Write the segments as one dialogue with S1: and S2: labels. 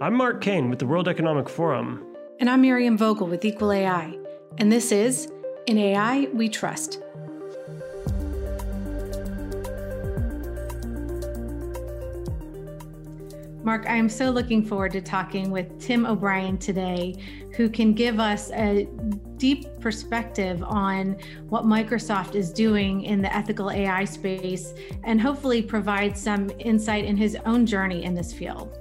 S1: I'm Mark Caine with the World Economic Forum.
S2: And I'm Miriam Vogel with Equal AI. And this is In AI We Trust. Mark, I am so looking forward to talking with Tim O'Brien today, who can give us a deep perspective on what Microsoft is doing in the ethical AI space and hopefully provide some insight in his own journey in this field.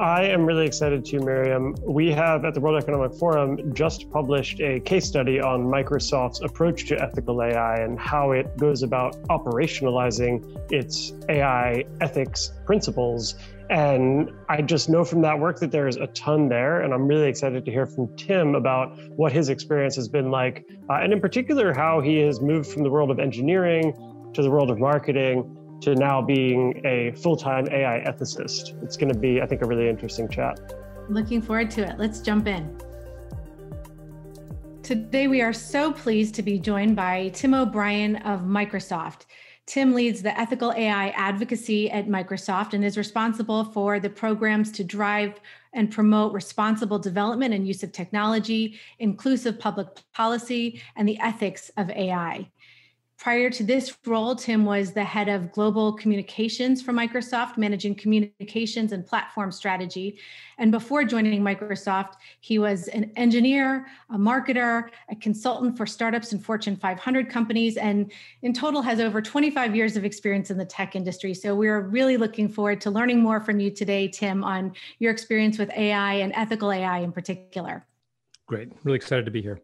S1: I am really excited to, Miriam. We have at the World Economic Forum just published a case study on Microsoft's approach to ethical AI and how it goes about operationalizing its AI ethics principles. And I just know from that work that there is a ton there. And I'm really excited to hear from Tim about what his experience has been like, uh, and in particular, how he has moved from the world of engineering to the world of marketing to now being a full time AI ethicist. It's going to be, I think, a really interesting chat.
S2: Looking forward to it. Let's jump in. Today, we are so pleased to be joined by Tim O'Brien of Microsoft. Tim leads the ethical AI advocacy at Microsoft and is responsible for the programs to drive and promote responsible development and use of technology, inclusive public policy, and the ethics of AI. Prior to this role, Tim was the head of global communications for Microsoft, managing communications and platform strategy. And before joining Microsoft, he was an engineer, a marketer, a consultant for startups and Fortune 500 companies, and in total has over 25 years of experience in the tech industry. So we're really looking forward to learning more from you today, Tim, on your experience with AI and ethical AI in particular.
S3: Great. Really excited to be here.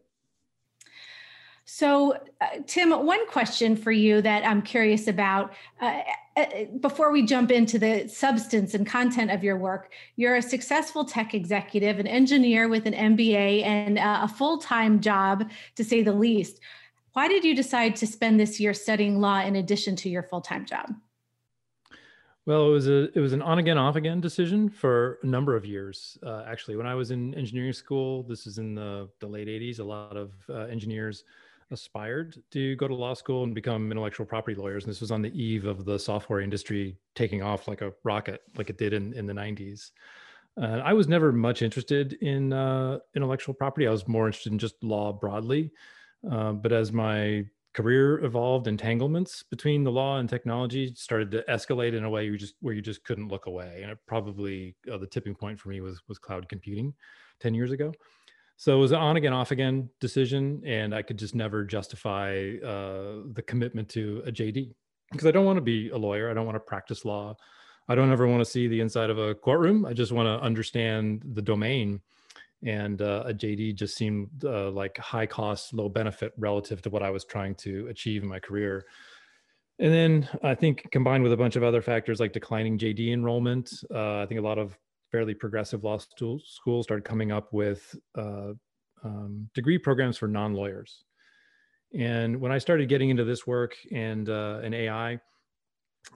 S2: So, uh, Tim, one question for you that I'm curious about uh, uh, before we jump into the substance and content of your work. You're a successful tech executive, an engineer with an MBA, and uh, a full time job, to say the least. Why did you decide to spend this year studying law in addition to your full time job?
S3: Well, it was a it was an on again off again decision for a number of years. Uh, actually, when I was in engineering school, this is in the the late '80s. A lot of uh, engineers aspired to go to law school and become intellectual property lawyers. And this was on the eve of the software industry taking off like a rocket, like it did in, in the 90s. Uh, I was never much interested in uh, intellectual property. I was more interested in just law broadly. Uh, but as my career evolved, entanglements between the law and technology started to escalate in a way you just where you just couldn't look away. And it probably uh, the tipping point for me was was cloud computing, ten years ago. So it was an on again, off again decision, and I could just never justify uh, the commitment to a JD because I don't want to be a lawyer. I don't want to practice law. I don't ever want to see the inside of a courtroom. I just want to understand the domain. And uh, a JD just seemed uh, like high cost, low benefit relative to what I was trying to achieve in my career. And then I think combined with a bunch of other factors like declining JD enrollment, uh, I think a lot of fairly progressive law schools started coming up with uh, um, degree programs for non-lawyers. And when I started getting into this work and uh, AI,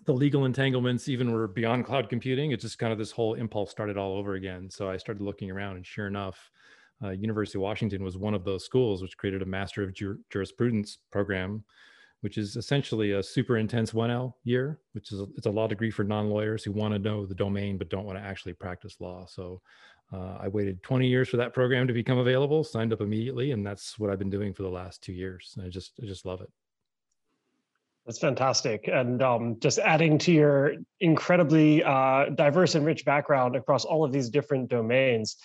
S3: the legal entanglements even were beyond cloud computing. It's just kind of this whole impulse started all over again. So I started looking around, and sure enough, uh, University of Washington was one of those schools which created a Master of Jur- Jurisprudence program which is essentially a super intense 1L year, which is a, it's a law degree for non-lawyers who want to know the domain but don't want to actually practice law. So uh, I waited 20 years for that program to become available, signed up immediately, and that's what I've been doing for the last two years. And I just I just love it.
S1: That's fantastic, and um, just adding to your incredibly uh, diverse and rich background across all of these different domains.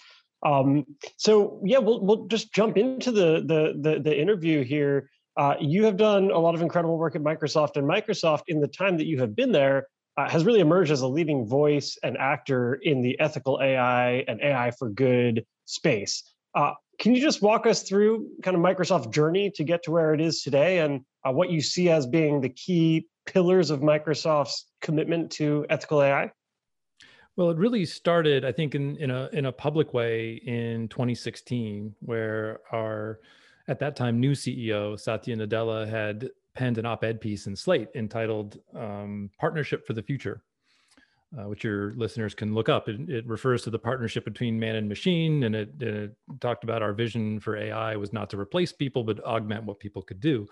S1: Um, so yeah, we'll we'll just jump into the the the, the interview here. Uh, you have done a lot of incredible work at Microsoft, and Microsoft, in the time that you have been there, uh, has really emerged as a leading voice and actor in the ethical AI and AI for good space. Uh, can you just walk us through kind of Microsoft's journey to get to where it is today and uh, what you see as being the key pillars of Microsoft's commitment to ethical AI?
S3: Well, it really started, I think, in, in a in a public way in 2016, where our at that time new CEO Satya Nadella had penned an op-ed piece in Slate entitled um, "Partnership for the Future," uh, which your listeners can look up. It, it, refers to the partnership between man and machine, and it, it, talked about our vision for AI was not to replace people, but augment what people could do.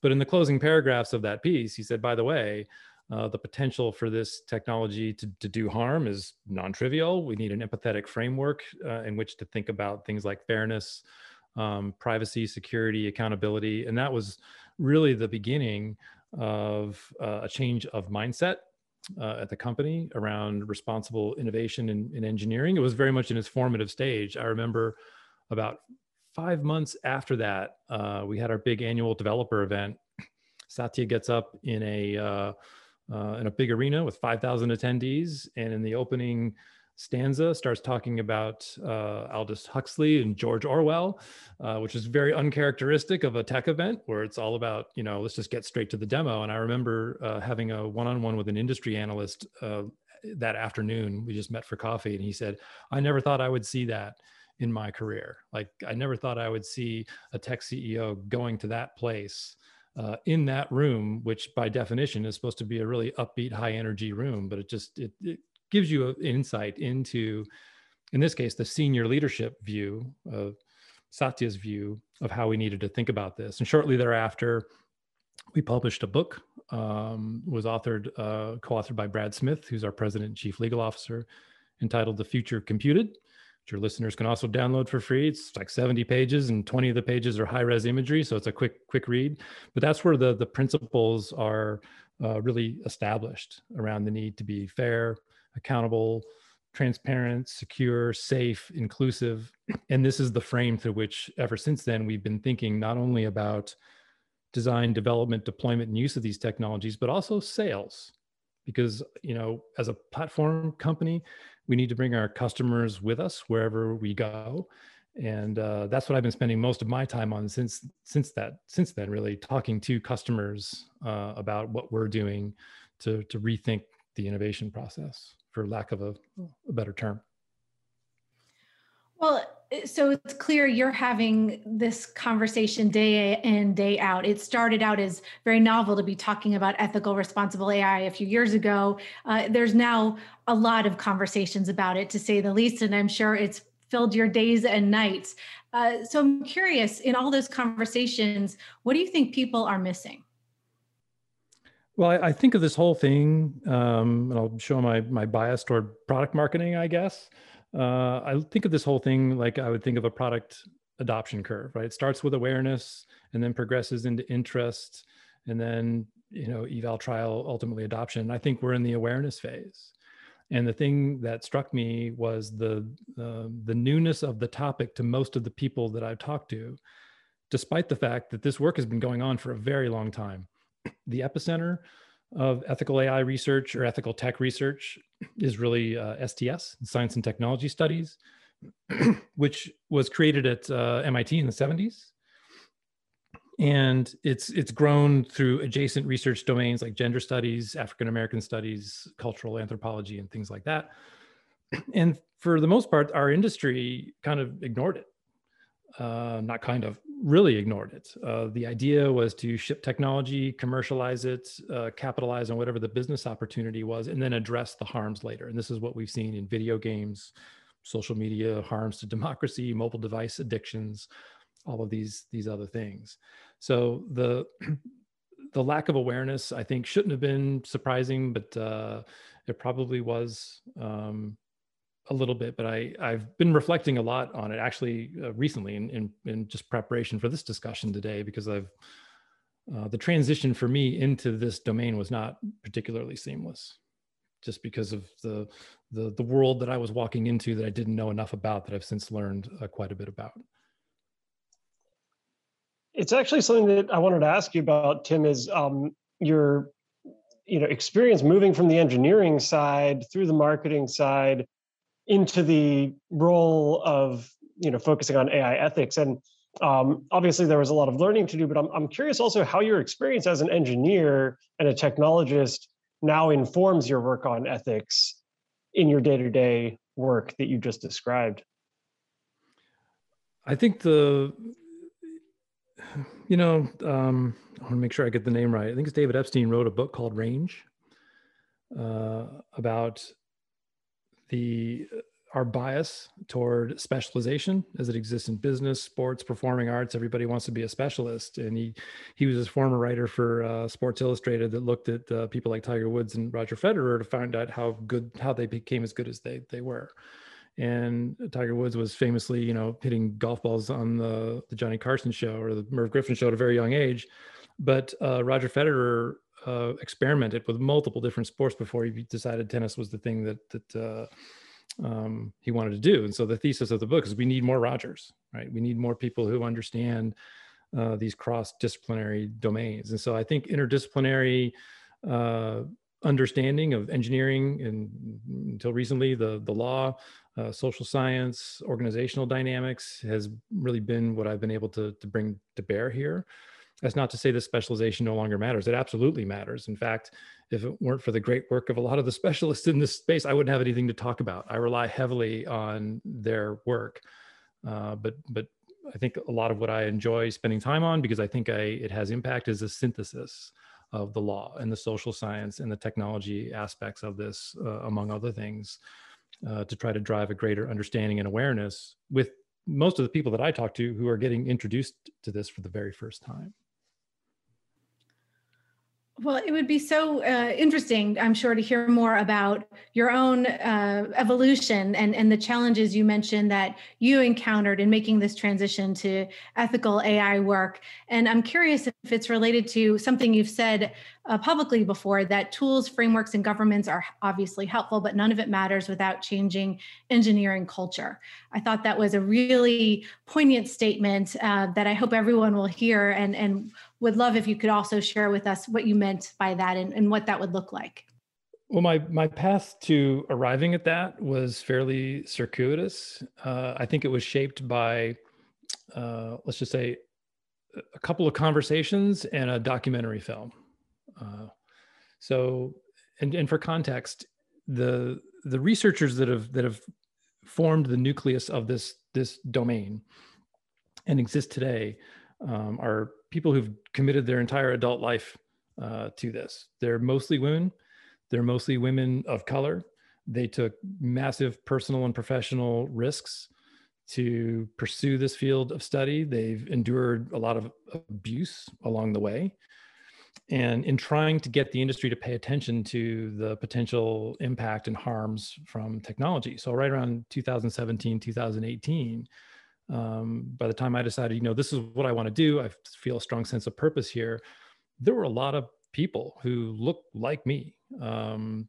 S3: But in the closing paragraphs of that piece, he said, "By the way." uh, the potential for this technology to, to do harm is non-trivial. We need an empathetic framework uh, in which to think about things like fairness, um, privacy, security, accountability, and that was really the beginning of uh, a change of mindset uh, at the company around responsible innovation in, in, engineering. It was very much in its formative stage. I remember about five months after that, uh, we had our big annual developer event. Satya gets up in a uh, uh, in a big arena with 5,000 attendees, and in the opening stanza starts talking about uh, Aldous Huxley and George Orwell, uh, which is very uncharacteristic of a tech event where it's all about, you know, let's just get straight to the demo. And I remember uh, having a one on one with an industry analyst uh, that afternoon. We just met for coffee, and he said, I never thought I would see that in my career. Like, I never thought I would see a tech CEO going to that place. Uh, in that room, which by definition is supposed to be a really upbeat, high energy room, but it just it, it gives you an insight into, in this case, the senior leadership view of Satya's view of how we needed to think about this. And shortly thereafter, we published a book, um, was authored, uh, co-authored by Brad Smith, who's our president and chief legal officer, entitled "The Future Computed," which your listeners can also download for free. It's like 70 pages, and 20 of the pages are high-res imagery, so it's a quick, quick read. But that's where the the principles are uh, really established around the need to be fair, accountable, transparent, secure, safe, inclusive. And this is the frame through which, ever since then, we've been thinking not only about design, development, deployment, and use of these technologies, but also sales. Because, you know, as a platform company, we need to bring our customers with us wherever we go. And uh, that's what I've been spending most of my time on since since that since then, really talking to customers uh, about what we're doing to to rethink the innovation process for lack of a, a better term.
S2: Well, so it's clear you're having this conversation day in, day out. It started out as very novel to be talking about ethical, responsible AI a few years ago. Uh, there's now a lot of conversations about it, to say the least, and I'm sure it's filled your days and nights. Uh, so I'm curious, in all those conversations, what do you think people are missing?
S3: Well, I, I, think of this whole thing, um, and I'll show my my bias toward product marketing, I guess. Uh, I think of this whole thing like I would think of a product adoption curve, right? It starts with awareness and then progresses into interest, and then you know eval, trial, ultimately adoption. I think we're in the awareness phase. And the thing that struck me was the uh, the newness of the topic to most of the people that I've talked to, despite the fact that this work has been going on for a very long time the epicenter of ethical AI research or ethical tech research is really uh, STS, Science and Technology Studies, which was created at uh, MIT in the 70s. And it's it's grown through adjacent research domains like gender studies, African American studies, cultural anthropology, and things like that. And for the most part, our industry kind of ignored it uh, not kind of, really ignored it. Uh, the idea was to ship technology, commercialize it, uh, capitalize on whatever the business opportunity was, and then address the harms later. And this is what we've seen in video games, social media, harms to democracy, mobile device addictions, all of these these other things. So the the lack of awareness, I think, shouldn't have been surprising, but uh, it probably was. Um, a little bit, but I I've been reflecting a lot on it actually uh, recently in, in, in just preparation for this discussion today because I've uh, the transition for me into this domain was not particularly seamless, just because of the the the world that I was walking into that I didn't know enough about that I've since learned uh, quite a bit about.
S1: It's actually something that I wanted to ask you about, Tim. Is um, your you know experience moving from the engineering side through the marketing side into the role of you know focusing on AI ethics. And um, obviously there was a lot of learning to do but I'm, I'm curious also how your experience as an engineer and a technologist now informs your work on ethics in your day-to-day work that you just described.
S3: I think the you know um, i want to make sure i get the name right. I think it's david epstein wrote a book called range uh, about the our bias toward specialization as it exists in business, sports, performing arts. Everybody wants to be a specialist, and he he was a former writer for uh, Sports Illustrated that looked at uh, people like Tiger Woods and Roger Federer to find out how good how they became as good as they they were. And Tiger Woods was famously, you know, hitting golf balls on the, the Johnny Carson show or the Merv Griffin show at a very young age. But uh, Roger Federer uh, experimented with multiple different sports before he decided tennis was the thing that that uh, um, he wanted to do. And so the thesis of the book is we need more Rogers, right? We need more people who understand uh, these cross-disciplinary domains. And so I think interdisciplinary uh, understanding of engineering and until recently the the law uh, social science, organizational dynamics has really been what I've been able to, to bring to bear here. That's not to say that specialization no longer matters. It absolutely matters. In fact, if it weren't for the great work of a lot of the specialists in this space, I wouldn't have anything to talk about. I rely heavily on their work. Uh, but but I think a lot of what I enjoy spending time on because I think I it has impact is a synthesis of the law and the social science and the technology aspects of this, uh, among other things uh, to try to drive a greater understanding and awareness with most of the people that I talk to who are getting introduced to this for the very first time.
S2: Well, it would be so uh, interesting, I'm sure, to hear more about your own uh, evolution and, and the challenges you mentioned that you encountered in making this transition to ethical AI work. And I'm curious if it's related to something you've said uh, publicly before that tools, frameworks, and governments are obviously helpful, but none of it matters without changing engineering culture. I thought that was a really poignant statement uh, that I hope everyone will hear and, and would love if you could also share with us what you meant by that and, and what that would look like.
S3: Well, my my path to arriving at that was fairly circuitous. Uh, I think it was shaped by, uh, let's just say, a couple of conversations and a documentary film. Uh, so, and, and for context, the the researchers that have that have formed the nucleus of this this domain and exist today um, are people who've committed their entire adult life uh, to this. They're mostly women. They're mostly women of color. They took massive personal and professional risks to pursue this field of study. They've endured a lot of abuse along the way and in trying to get the industry to pay attention to the potential impact and harms from technology. So right around 2017, 2018, um, by the time I decided, you know, this is what I want to do, I feel a strong sense of purpose here. There were a lot of people who looked like me, um,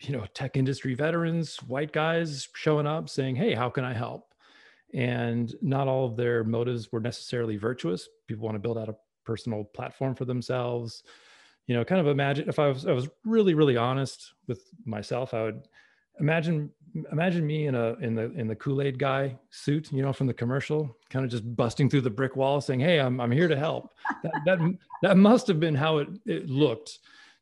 S3: you know, tech industry veterans, white guys showing up saying, "Hey, how can I help?" And not all of their motives were necessarily virtuous. People want to build out a personal platform for themselves you know kind of imagine if i was i was really really honest with myself i would imagine imagine me in a in the in the kool-aid guy suit you know from the commercial kind of just busting through the brick wall saying hey i'm, I'm here to help. That, that that must have been how it, it looked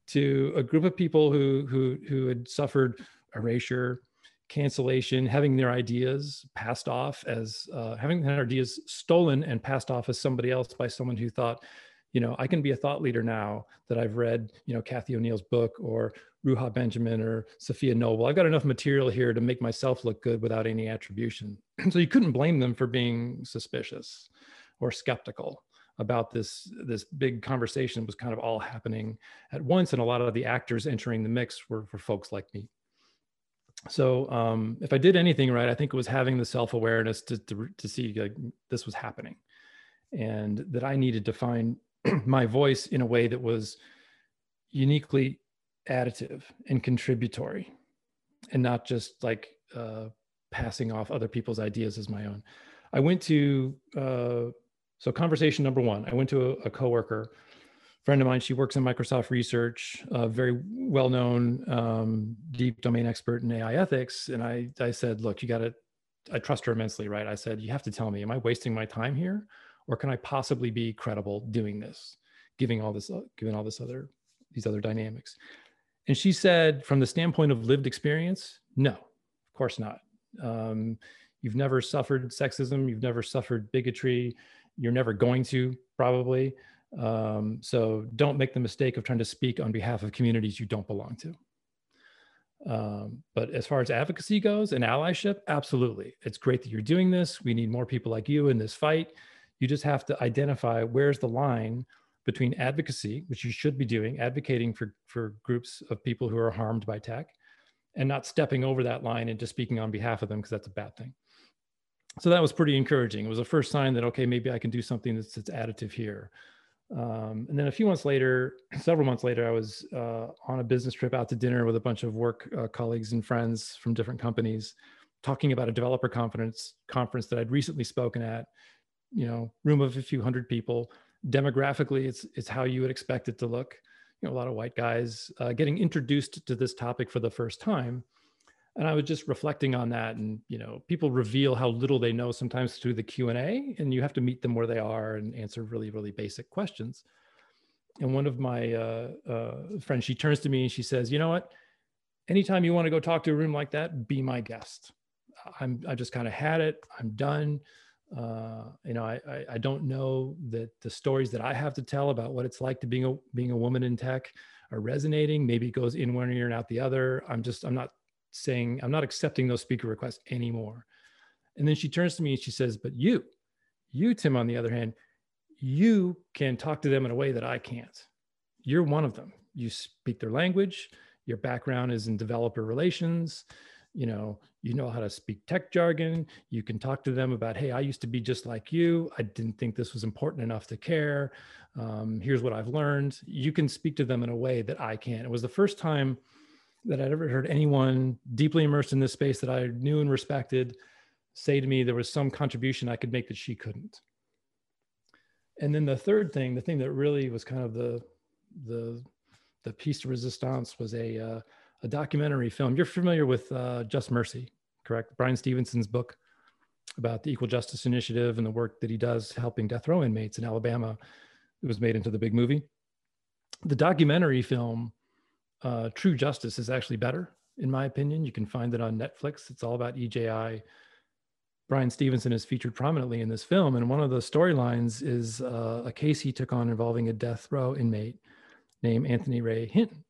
S3: to a group of people who who who had suffered erasure cancellation, having their ideas passed off as uh, having their ideas stolen and passed off as somebody else by someone who thought, you know, I can be a thought leader now that I've read, you know, Cathy O'Neil's book or Ruha Benjamin or Safiya Noble. I've got enough material here to make myself look good without any attribution. so you couldn't blame them for being suspicious or skeptical about this this big conversation was kind of all happening at once and a lot of the actors entering the mix were for folks like me so um, if I did anything right, I think it was having the self awareness to, to, to see like this was happening, and that I needed to find my voice in a way that was uniquely additive and contributory, and not just like uh, passing off other people's ideas as my own. I went to uh, so conversation number one. I went to a, a coworker friend of mine, she works in Microsoft research, a very well-known um, deep domain expert in AI ethics. And I, I said, look, you got to, I trust her immensely, right? I said, you have to tell me, am I wasting my time here? Or can I possibly be credible doing this, giving all this, given all this other, these other dynamics? And she said, from the standpoint of lived experience, no, of course not. Um, you've never suffered sexism, you've never suffered bigotry, you're never going to probably. Um, so don't make the mistake of trying to speak on behalf of communities you don't belong to. Um, but as far as advocacy goes and allyship, absolutely. It's great that you're doing this. We need more people like you in this fight. You just have to identify where's the line between advocacy, which you should be doing, advocating for, for groups of people who are harmed by tech, and not stepping over that line and just speaking on behalf of them because that's a bad thing. So that was pretty encouraging. It was a first sign that, okay, maybe I can do something that's, that's additive here. Um, and then a few months later, several months later, I was uh, on a business trip out to dinner with a bunch of work uh, colleagues and friends from different companies, talking about a developer conference conference that I'd recently spoken at. You know, room of a few hundred people. Demographically, it's it's how you would expect it to look. You know, a lot of white guys uh, getting introduced to this topic for the first time. And i was just reflecting on that and you know people reveal how little they know sometimes through the q&a and you have to meet them where they are and answer really really basic questions. And one of my uh, uh, friends she turns to me and she says you know what? Anytime you want to go talk to a room like that be my guest. I'm i just kind of had it. I'm done uh, you know I, I, I don't know that the stories that i have to tell about what it's like to being a being a woman in tech are resonating maybe it goes in one ear and out the other i'm just i'm not saying, I'm not accepting those speaker requests anymore. And then she turns to me and she says, But you, you, Tim, on the other hand, you can talk to them in a way that I can't. You're one of them. You speak their language. Your background is in developer relations. You know, you know how to speak tech jargon. You can talk to them about, hey, I used to be just like you. I didn't think this was important enough to care. Um, here's what I've learned. You can speak to them in a way that I can't. It was the first time that I'd ever heard anyone deeply immersed in this space that I knew and respected say to me there was some contribution I could make that she couldn't. And then the third thing, the thing that really was kind of the the the piece de resistance was a uh, a documentary film. You're familiar with uh, Just Mercy, correct? Bryan Stevenson's book about the Equal Justice Initiative and the work that he does helping death row inmates in Alabama. It was made into the big movie. The documentary film uh, True Justice is actually better, in my opinion. You can find it on Netflix. It's all about EJI. Bryan Stevenson is featured prominently in this film, and one of the storylines is uh, a case he took on involving a death row inmate named Anthony Ray Hinton.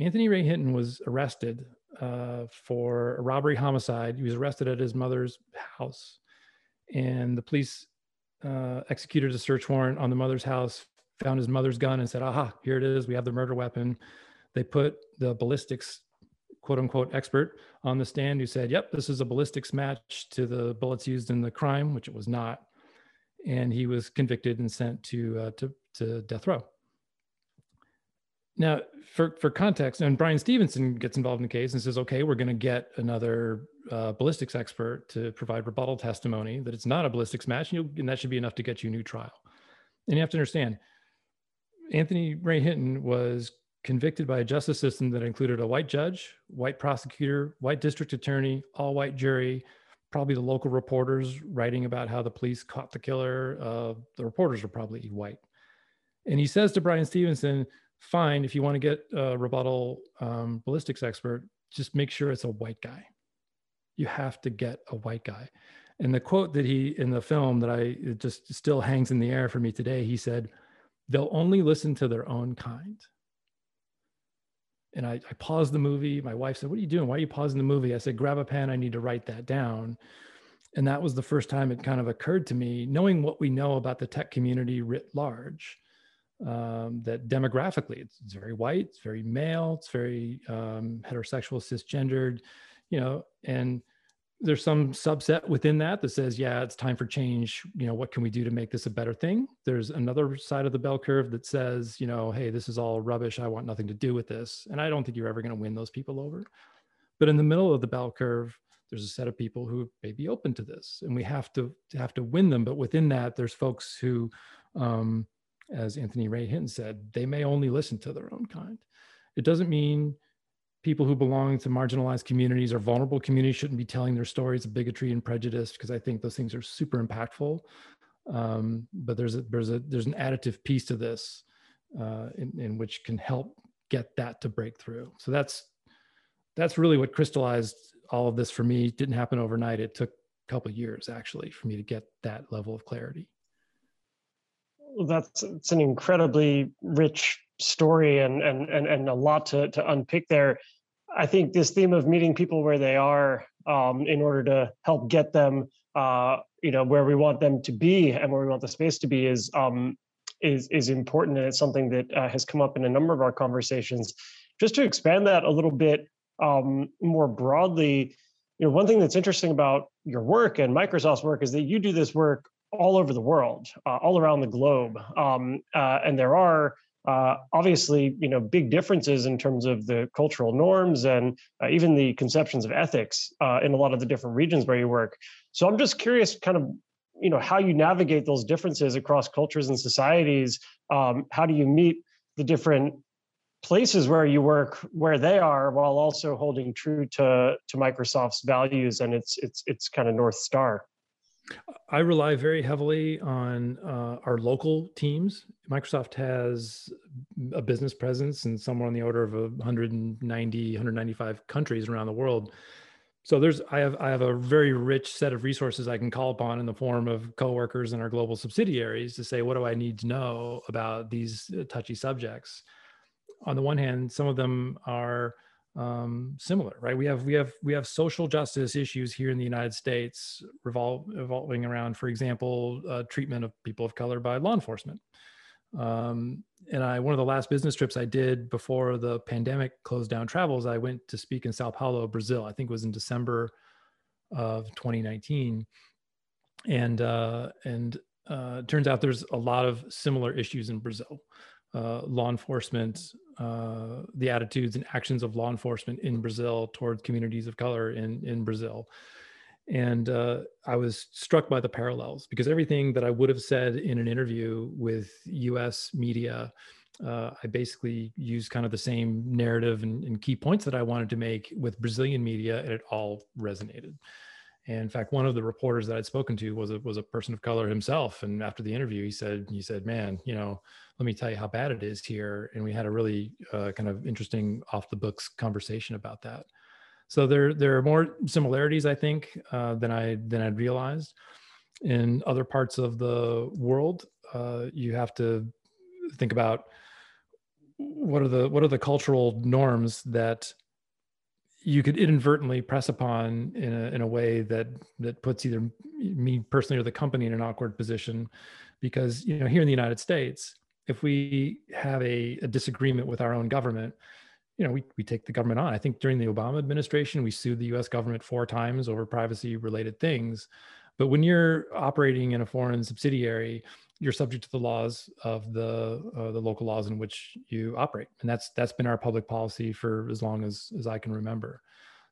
S3: Anthony Ray Hinton was arrested uh, for a robbery homicide. He was arrested at his mother's house, and the police uh, executed a search warrant on the mother's house, found his mother's gun, and said, "Aha, here it is. We have the murder weapon." they put the ballistics quote unquote expert on the stand who said, yep, this is a ballistics match to the bullets used in the crime, which it was not. And he was convicted and sent to, uh, to, to death row. Now, for, for context, and Bryan Stevenson gets involved in the case and says, okay, we're going to get another uh, ballistics expert to provide rebuttal testimony that it's not a ballistics match, and, and that should be enough to get you a new trial. And you have to understand, Anthony Ray Hinton was convicted by a justice system that included a white judge, white prosecutor, white district attorney, all white jury, probably the local reporters writing about how the police caught the killer. Uh, the reporters were probably white. And he says to Bryan Stevenson, fine, if you want to get a rebuttal um, ballistics expert, just make sure it's a white guy. You have to get a white guy. And the quote that he in the film that I just still hangs in the air for me today, he said, they'll only listen to their own kind and I, I, paused the movie. My wife said, What are you doing? Why are you pausing the movie? I said, Grab a pen. I need to write that down. And that was the first time it kind of occurred to me, knowing what we know about the tech community writ large, um, that demographically it's, it's, very white, it's very male, it's very um, heterosexual, cisgendered, you know, and there's some subset within that that says yeah it's time for change you know what can we do to make this a better thing? There's another side of the bell curve that says you know hey this is all rubbish i want nothing to do with this. And i don't think you're ever going to win those people over. But in the middle of the bell curve there's a set of people who may be open to this and we have to have to win them. But within that there's folks who um, as anthony ray hinton said they may only listen to their own kind it doesn't mean people who belong to marginalized communities or vulnerable communities shouldn't be telling their stories of bigotry and prejudice because I think those things are super impactful. Um, but there's a, there's a there's an additive piece to this uh, in, in which can help get that to break through. So that's that's really what crystallized all of this for me. It didn't happen overnight. It took a couple years actually for me to get that level of clarity.
S1: That's it's an incredibly rich story and and and, and a lot to, to unpick there I think this theme of meeting people where they are um, in order to help get them, uh, you know, where we want them to be and where we want the space to be is um, is is important, and it's something that uh, has come up in a number of our conversations. Just to expand that a little bit um, more broadly, you know, one thing that's interesting about your work and Microsoft's work is that you do this work all over the world, uh, all around the globe, um, uh, and there are uh, obviously, you know, big differences in terms of the cultural norms and uh, even the conceptions of ethics uh, in a lot of the different regions where you work. So I'm just curious, kind of, you know, how you navigate those differences across cultures and societies. Um, how do you meet the different places where you work where they are while also holding true to to Microsoft's values and its its its kind of north star?
S3: I rely very heavily on uh, our local teams. Microsoft has a business presence in somewhere on the order of 190, 195 countries around the world. So there's I have I have a very rich set of resources I can call upon in the form of coworkers and our global subsidiaries to say what do I need to know about these uh, touchy subjects. On the one hand, some of them are um, similar, right? We have we have we have social justice issues here in the United States revol- revolving around, for example, uh, treatment of people of color by law enforcement. Um, and I one of the last business trips I did before the pandemic closed down travels, I went to speak in Sao Paulo, Brazil. I think it was in December of 2019, and uh, and uh, turns out there's a lot of similar issues in Brazil uh, law enforcement, uh, the attitudes and actions of law enforcement in Brazil towards communities of color in, in Brazil. And uh, I was struck by the parallels because everything that I would have said in an interview with US media, uh, I basically used kind of the same narrative and, and key points that I wanted to make with Brazilian media, and it all resonated. And in fact, one of the reporters that I'd spoken to was a, was a person of color himself. And after the interview, he said, he said, man, you know, let me tell you how bad it is here. And we had a really uh, kind of interesting off the books conversation about that. So there, there are more similarities, I think, uh, than I than I'd realized. In other parts of the world, uh, you have to think about what are the what are the cultural norms that you could inadvertently press upon in a, in a way that that puts either me personally or the company in an awkward position because you know here in the united states if we have a, a, disagreement with our own government, you know, we, we take the government on. I think during the Obama administration, we sued the US government four times over privacy related things. But when you're operating in a foreign subsidiary, you're subject to the laws of the uh, the local laws in which you operate, and that's that's been our public policy for as long as as I can remember.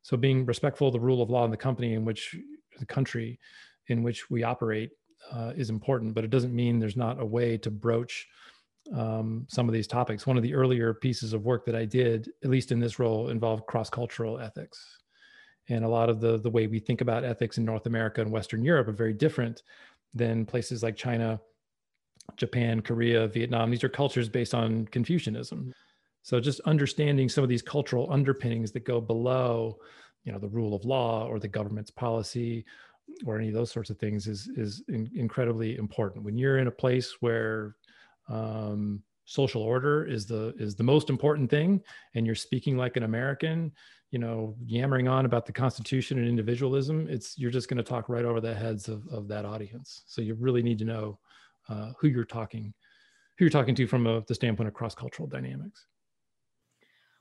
S3: So, being respectful of the rule of law in the company in which the country in which we operate uh, is important, but it doesn't mean there's not a way to broach um, some of these topics. One of the earlier pieces of work that I did, at least in this role, involved cross-cultural ethics. And a lot of the, the way we think about ethics in North America and Western Europe are very different than places like China, Japan, Korea, Vietnam. These are cultures based on Confucianism. So just understanding some of these cultural underpinnings that go below, you know, the rule of law or the government's policy or any of those sorts of things is is in, incredibly important. When you're in a place where um, social order is the is the most important thing and you're speaking like an american you know yammering on about the constitution and individualism it's you're just going to talk right over the heads of, of that audience so you really need to know uh, who you're talking who you're talking to from a, the standpoint of cross-cultural dynamics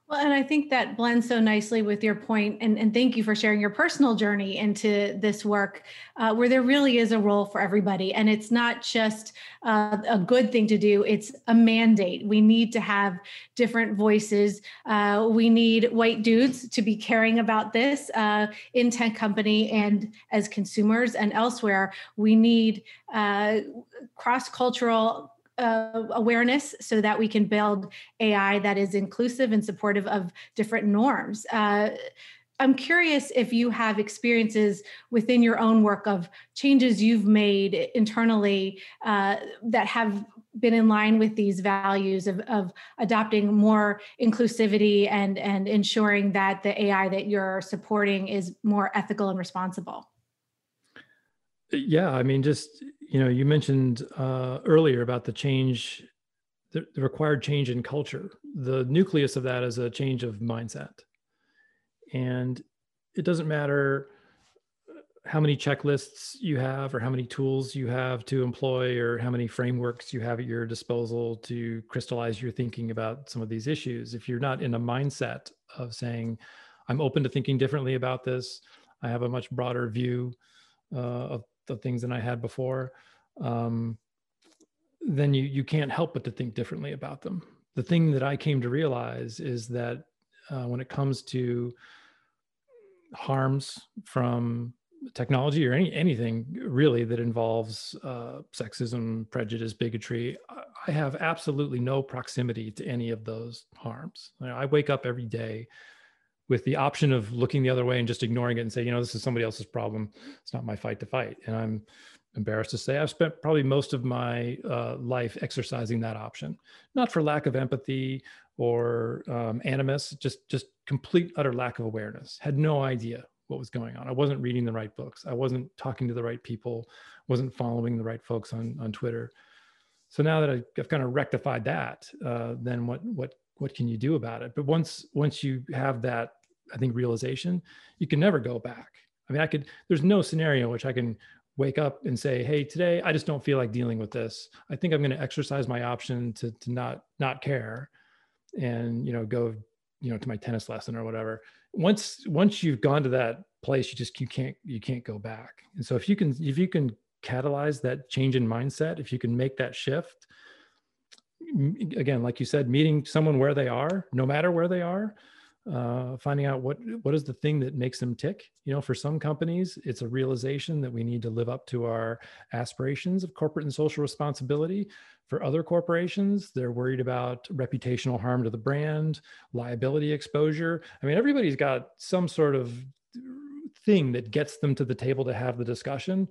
S2: well, and I think that blends so nicely with your point, and, and thank you for sharing your personal journey into this work, uh, where there really is a role for everybody. And it's not just uh, a good thing to do, it's a mandate. We need to have different voices. Uh, we need white dudes to be caring about this uh, in tech company and as consumers and elsewhere. We need uh, cross cultural uh, awareness so that we can build AI that is inclusive and supportive of different norms. Uh, I'm curious if you have experiences within your own work of changes you've made internally uh, that have been in line with these values of, of adopting more inclusivity and, and ensuring that the AI that you're supporting is more ethical and responsible.
S3: Yeah, I mean, just you know, you mentioned uh, earlier about the change, the, required change in culture. The nucleus of that is a change of mindset. and it doesn't matter how many checklists you have or how many tools you have to employ or how many frameworks you have at your disposal to crystallize your thinking about some of these issues if you're not in a mindset of saying i'm open to thinking differently about this i have a much broader view uh, of the things than i had before um, then you you can't help but to think differently about them the thing that i came to realize is that uh, when it comes to harms from technology or any anything really that involves uh, sexism, prejudice, bigotry, I have absolutely no proximity to any of those harms. I wake up every day with the option of looking the other way and just ignoring it and say, you know, this is somebody else's problem. It's not my fight to fight. And I'm embarrassed to say I've spent probably most of my uh, life exercising that option, not for lack of empathy or um, animus, just just complete utter lack of awareness. Had no idea what was going on. I wasn't reading the right books. I wasn't talking to the right people. wasn't following the right folks on on Twitter. So now that I've kind of rectified that, uh, then what what what can you do about it? But once once you have that, I think realization, you can never go back. I mean, I could. There's no scenario in which I can wake up and say, "Hey, today I just don't feel like dealing with this. I think I'm going to exercise my option to to not not care, and you know go you know to my tennis lesson or whatever." once once you've gone to that place you just you can't you can't go back and so if you can if you can catalyze that change in mindset if you can make that shift again like you said meeting someone where they are no matter where they are uh, finding out what what is the thing that makes them tick. You know for some companies it's a realization that we need to live up to our aspirations of corporate and social responsibility. For other corporations they're worried about reputational harm to the brand liability exposure. I mean everybody's got some sort of thing that gets them to the table to have the discussion.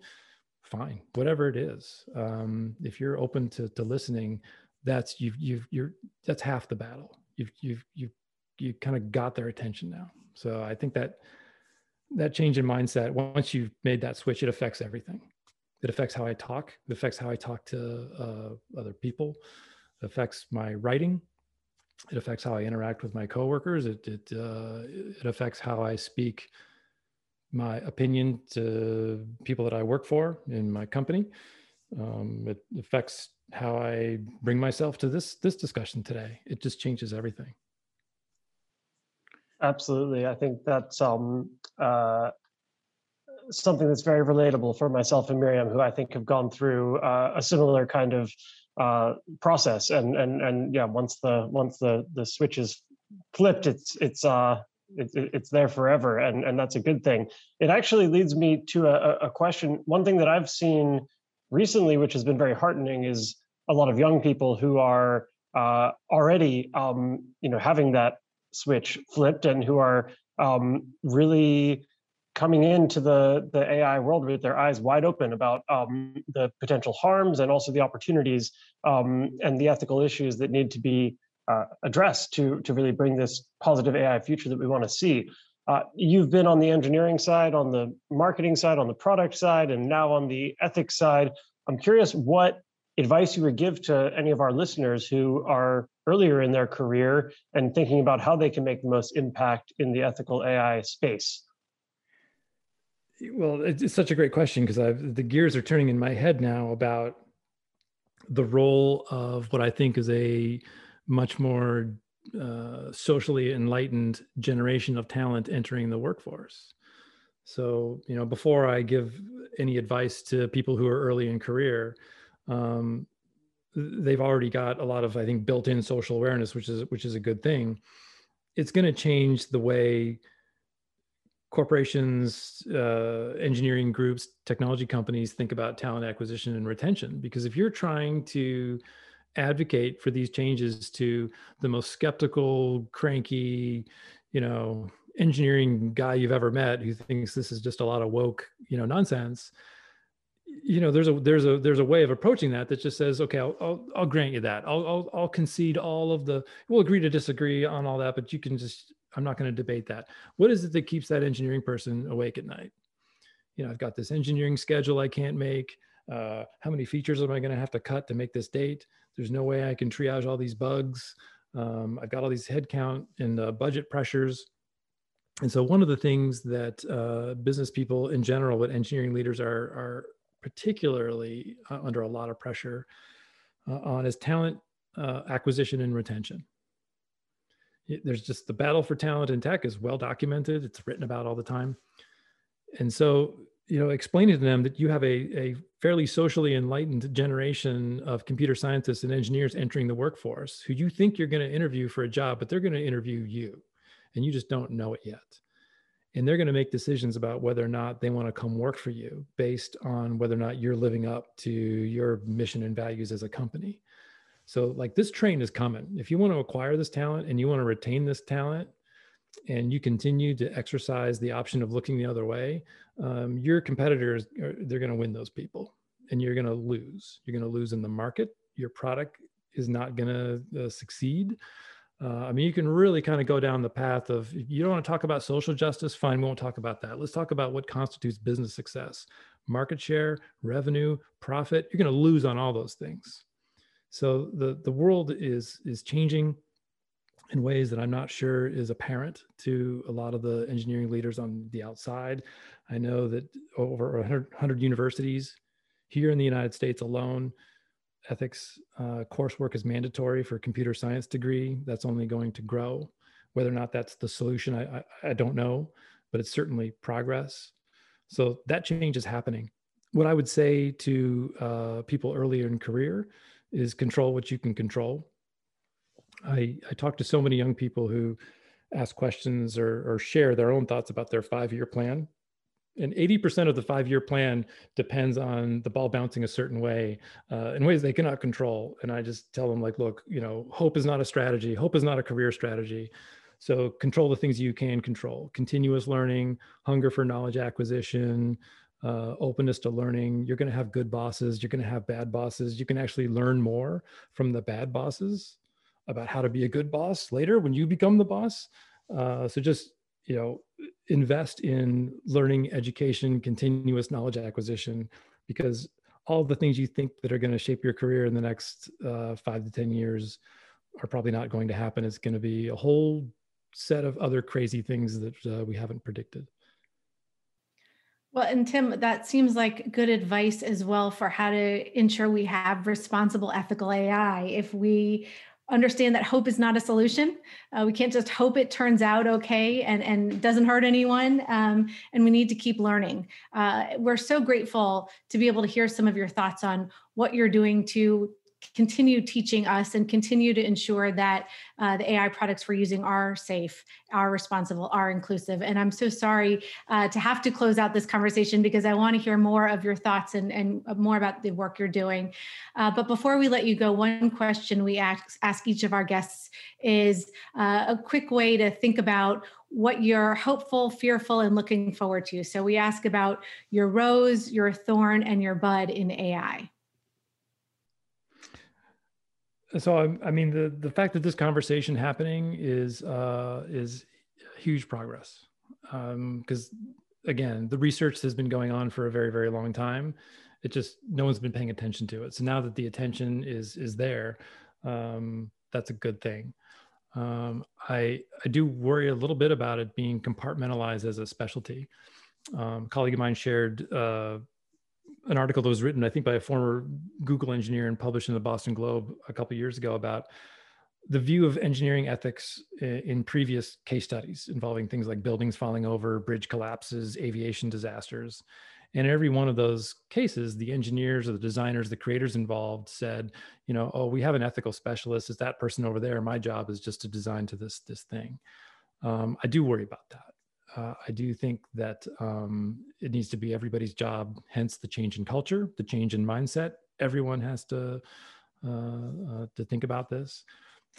S3: Fine whatever it is um, if you're open to, to listening that's you've, you've you're that's half the battle you've you've you've you kind of got their attention now. So I think that that change in mindset, once you've made that switch, it affects everything. It affects how I talk. It affects how I talk to uh, other people. It affects my writing. It affects how I interact with my coworkers. It it uh, it affects how I speak my opinion to people that I work for in my company. Um, it affects how I bring myself to this this discussion today. It just changes everything.
S1: Absolutely. I think that's um, uh, something that's very relatable for myself and Miriam, who I think have gone through uh, a similar kind of uh, process. And and and yeah, once the once the the switch is flipped, it's it's uh it's there forever, and and that's a good thing. It actually leads me to a, a question. One thing that I've seen recently, which has been very heartening, is a lot of young people who are uh, already um, you know having that switch flipped and who are um, really coming into the the AI world with their eyes wide open about um, the potential harms and also the opportunities um, and the ethical issues that need to be uh, addressed to to really bring this positive AI future that we want to see. Uh, you've been on the engineering side, on the marketing side, on the product side, and now on the ethics side. I'm curious what advice you would give to any of our listeners who are earlier in their career and thinking about how they can make the most impact in the ethical AI space?
S3: Well, it's such a great question because the gears are turning in my head now about the role of what I think is a much more uh, socially enlightened generation of talent entering the workforce. So, you know, before I give any advice to people who are early in career, um, they've already got a lot of i think built-in social awareness which is which is a good thing it's going to change the way corporations uh, engineering groups technology companies think about talent acquisition and retention because if you're trying to advocate for these changes to the most skeptical cranky you know engineering guy you've ever met who thinks this is just a lot of woke you know nonsense. You know there's a there's a there's a way of approaching that that just says okay I'll I'll, I'll grant you that. I'll, I'll I'll concede all of the we'll agree to disagree on all that but you can just I'm not going to debate that. What is it that keeps that engineering person awake at night? You know I've got this engineering schedule I can't make. Uh, how many features am I going to have to cut to make this date there's no way I can triage all these bugs um, I've got all these headcount and uh, budget pressures And so one of the things that uh, business people in general, but engineering leaders are, are particularly uh, under a lot of pressure uh, on is talent uh, acquisition and retention. There's just the battle for talent in tech is well documented. It's written about all the time. And so, you know, explaining to them that you have a, a fairly socially enlightened generation of computer scientists and engineers entering the workforce who you think you're going to interview for a job, but they're going to interview you and you just don't know it yet. And they're going to make decisions about whether or not they want to come work for you based on whether or not you're living up to your mission and values as a company. So, like, this train is coming. If you want to acquire this talent and you want to retain this talent, and you continue to exercise the option of looking the other way, um, your competitors they're going to win those people, and you're going to lose. You're going to lose in the market. Your product is not going to uh, succeed. Uh, I mean, you can really kind of go down the path of you don't want to talk about social justice, fine, we won't talk about that. Let's talk about what constitutes business success market share, revenue, profit. You're going to lose on all those things. So the, the world is, is changing in ways that I'm not sure is apparent to a lot of the engineering leaders on the outside. I know that over 100, 100 universities here in the United States alone ethics uh, coursework is mandatory for a computer science degree. That's only going to grow. Whether or not that's the solution, I, I, I don't know, but it's certainly progress. So that change is happening. What I would say to uh, people earlier in career is control what you can control. I, I talk to so many young people who ask questions or, or share their own thoughts about their five year plan and 80% of the five year plan depends on the ball bouncing a certain way uh, in ways they cannot control. And I just tell them, like, look, you know, hope is not a strategy, hope is not a career strategy. So control the things you can control continuous learning, hunger for knowledge acquisition, uh, openness to learning. You're going to have good bosses, you're going to have bad bosses. You can actually learn more from the bad bosses about how to be a good boss later when you become the boss. Uh, so just you know invest in learning education continuous knowledge acquisition because all the things you think that are going to shape your career in the next uh, five to ten years are probably not going to happen it's going to be a whole set of other crazy things that uh, we haven't predicted
S2: well, and Tim, that seems like good advice as well for how to ensure we have responsible ethical AI. If we understand that hope is not a solution. Uh, we can't just hope it turns out okay and, and doesn't hurt anyone. Um, and we need to keep learning. Uh, we're so grateful to be able to hear some of your thoughts on what you're doing to continue teaching us and continue to ensure that uh, the AI products we're using are safe, are responsible, are inclusive. And I'm so sorry uh, to have to close out this conversation because I want to hear more of your thoughts and, and more about the work you're doing. Uh, but before we let you go, one question we ask, ask each of our guests is uh, a quick way to think about what you're hopeful, fearful, and looking forward to. So we ask about your rose, your thorn, and your bud in AI
S3: so I, mean the the fact that this conversation happening is uh, is huge progress. Because um, again the research has been going on for a very very long time. It just no one's been paying attention to it. So now that the attention is is there um, that's a good thing. Um, I I do worry a little bit about it being compartmentalized as a specialty. Um, a colleague of mine shared uh, an article that was written, I think, by a former Google engineer and published in the Boston Globe a couple years ago about the view of engineering ethics in previous case studies involving things like buildings falling over, bridge collapses, aviation disasters. And every one of those cases, the engineers or the designers, the creators involved said, you know, oh, we have an ethical specialist. Is that person over there? My job is just to design to this this thing. Um, I do worry about that uh, I do think that um, it needs to be everybody's job. Hence, the change in culture, the change in mindset. Everyone has to uh, uh, to think about this.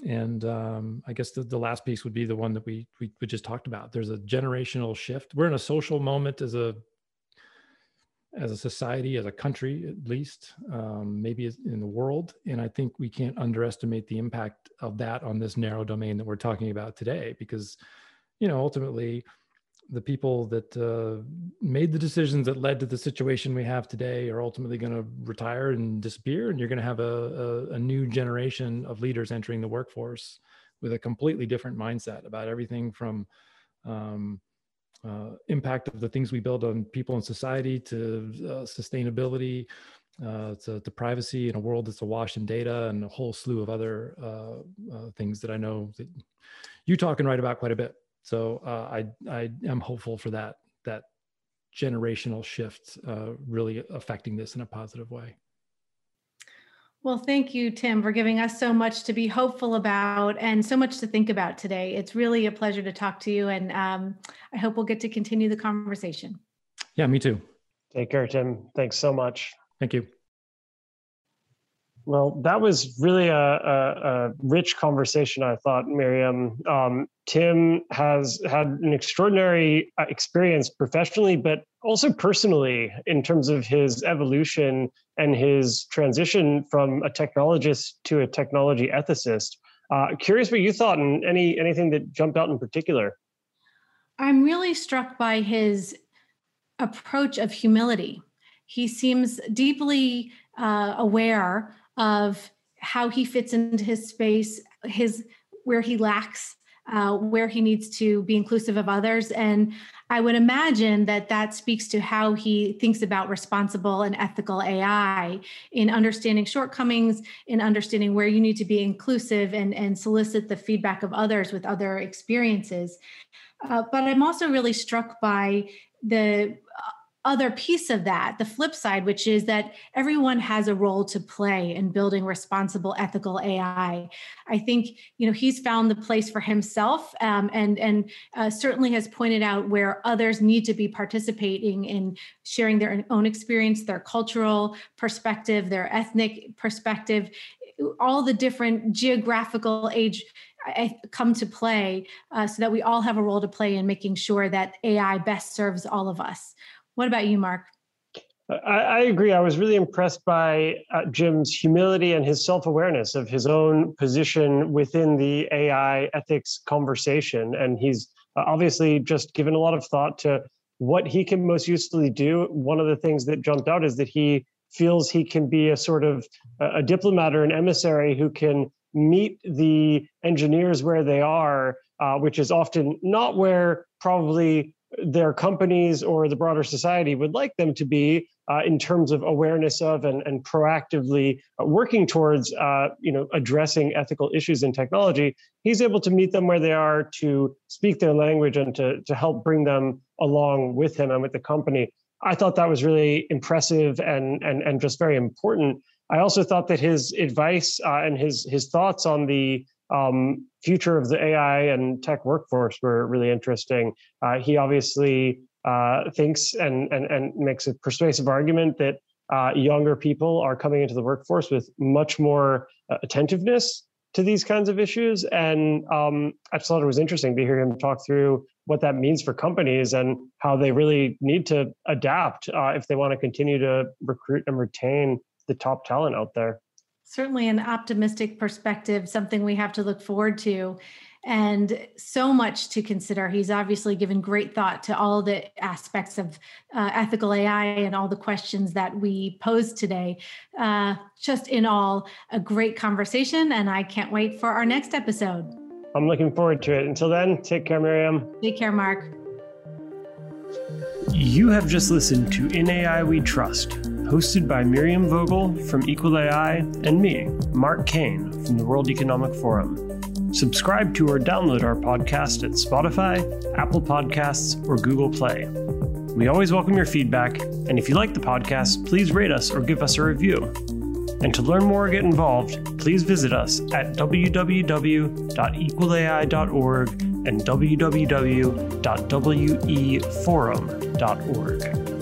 S3: And um, I guess the, the last piece would be the one that we, we we just talked about. There's a generational shift. We're in a social moment as a as a society, as a country, at least, um, maybe in the world. And I think we can't underestimate the impact of that on this narrow domain that we're talking about today, because, you know, ultimately, the people that uh, made the decisions that led to the situation we have today are ultimately going to retire and disappear and you're going to have a, a, a, new generation of leaders entering the workforce with a completely different mindset about everything from um, uh, impact of the things we build on people and society to uh, sustainability uh, to, to, privacy in a world that's awash in data and a whole slew of other uh, uh, things that I know that you talk and write about quite a bit. So uh, I I am hopeful for that that generational shift uh, really affecting this in a positive way.
S2: Well, thank you, Tim, for giving us so much to be hopeful about and so much to think about today. It's really a pleasure to talk to you, and um, I hope we'll get to continue the conversation.
S3: Yeah, me too.
S1: Take care, Tim. Thanks so much.
S3: Thank you.
S1: Well, that was really a, a, a rich conversation, I thought, Miriam. Um, Tim has had an extraordinary uh, experience professionally, but also personally in terms of his evolution and his transition from a technologist to a technology ethicist. Uh, curious what you thought and any anything that jumped out in particular.
S2: I'm really struck by his approach of humility. He seems deeply uh, aware of how he fits into his space, his where he lacks, uh, where he needs to be inclusive of others, and I would imagine that that speaks to how he thinks about responsible and ethical AI in understanding shortcomings, in understanding where you need to be inclusive and, and solicit the feedback of others with other experiences. Uh, but I'm also really struck by the other piece of that, the flip side, which is that everyone has a role to play in building responsible, ethical AI. I think you know he's found the place for himself, um, and and uh, certainly has pointed out where others need to be participating in sharing their own experience, their cultural perspective, their ethnic perspective, all the different geographical age come to play uh, so that we all have a role to play in making sure that AI best serves all of us. What about you, Mark?
S1: I, I agree. I was really impressed by uh, Jim's humility and his self awareness of his own position within the AI ethics conversation. And he's uh, obviously just given a lot of thought to what he can most usefully do. One of the things that jumped out is that he feels he can be a sort of a diplomat or an emissary who can meet the engineers where they are, uh, which is often not where probably their companies or the broader society would like them to be uh, in terms of awareness of and, and proactively uh, working towards uh, you know addressing ethical issues in technology he's able to meet them where they are to speak their language and to, to help bring them along with him and with the company. I thought that was really impressive and and, and just very important. I also thought that his advice uh, and his his thoughts on the um, future of the AI and tech workforce were really interesting. Uh, he obviously uh, thinks and, and, and makes a persuasive argument that uh, younger people are coming into the workforce with much more uh, attentiveness to these kinds of issues. And um, I just thought it was interesting to hear him talk through what that means for companies and how they really need to adapt uh, if they want to continue to recruit and retain the top talent out there
S2: certainly an optimistic perspective, something we have to look forward to, and so much to consider. He's obviously given great thought to all the aspects of uh, ethical AI and all the questions that we posed today. Uh, just in all, a great conversation, and I can't wait for our next episode.
S1: I'm looking forward to it. Until then, take care, Miriam.
S2: Take care, Mark.
S1: You have just listened to In AI We Trust, hosted by Miriam Vogel from Equal AI and me, Mark Caine from the World Economic Forum. Subscribe to or download our podcast at Spotify, Apple Podcasts, or Google Play. We always welcome your feedback, and if you like the podcast, please rate us or give us a review. And to learn more or get involved, please visit us at www.equalai.org and www.weforum.org.